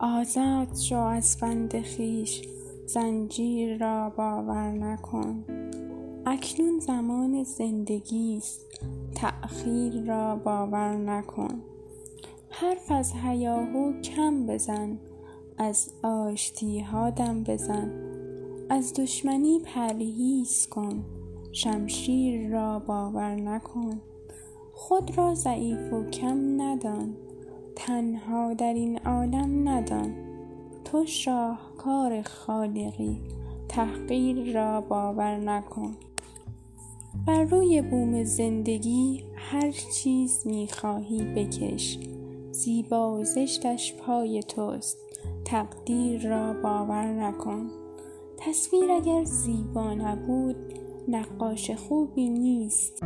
آزاد شو از بند خویش زنجیر را باور نکن. اکنون زمان زندگیست تأخیر را باور نکن. حرف از هیاهو کم بزن از آشتیها دم بزن. از دشمنی پرهیز کن شمشیر را باور نکن. خود را ضعیف و کم ندان. تنها درین عالم ندان. تو شاهکار خالقی تحقیر را باور نکن. بر روی بوم زندگی هر چیز می خواهی بکش. زیبا و زشتش پای توست تقدیر را باور نکن. تصویر اگر زیبا نبود نقاش خوبی نیست.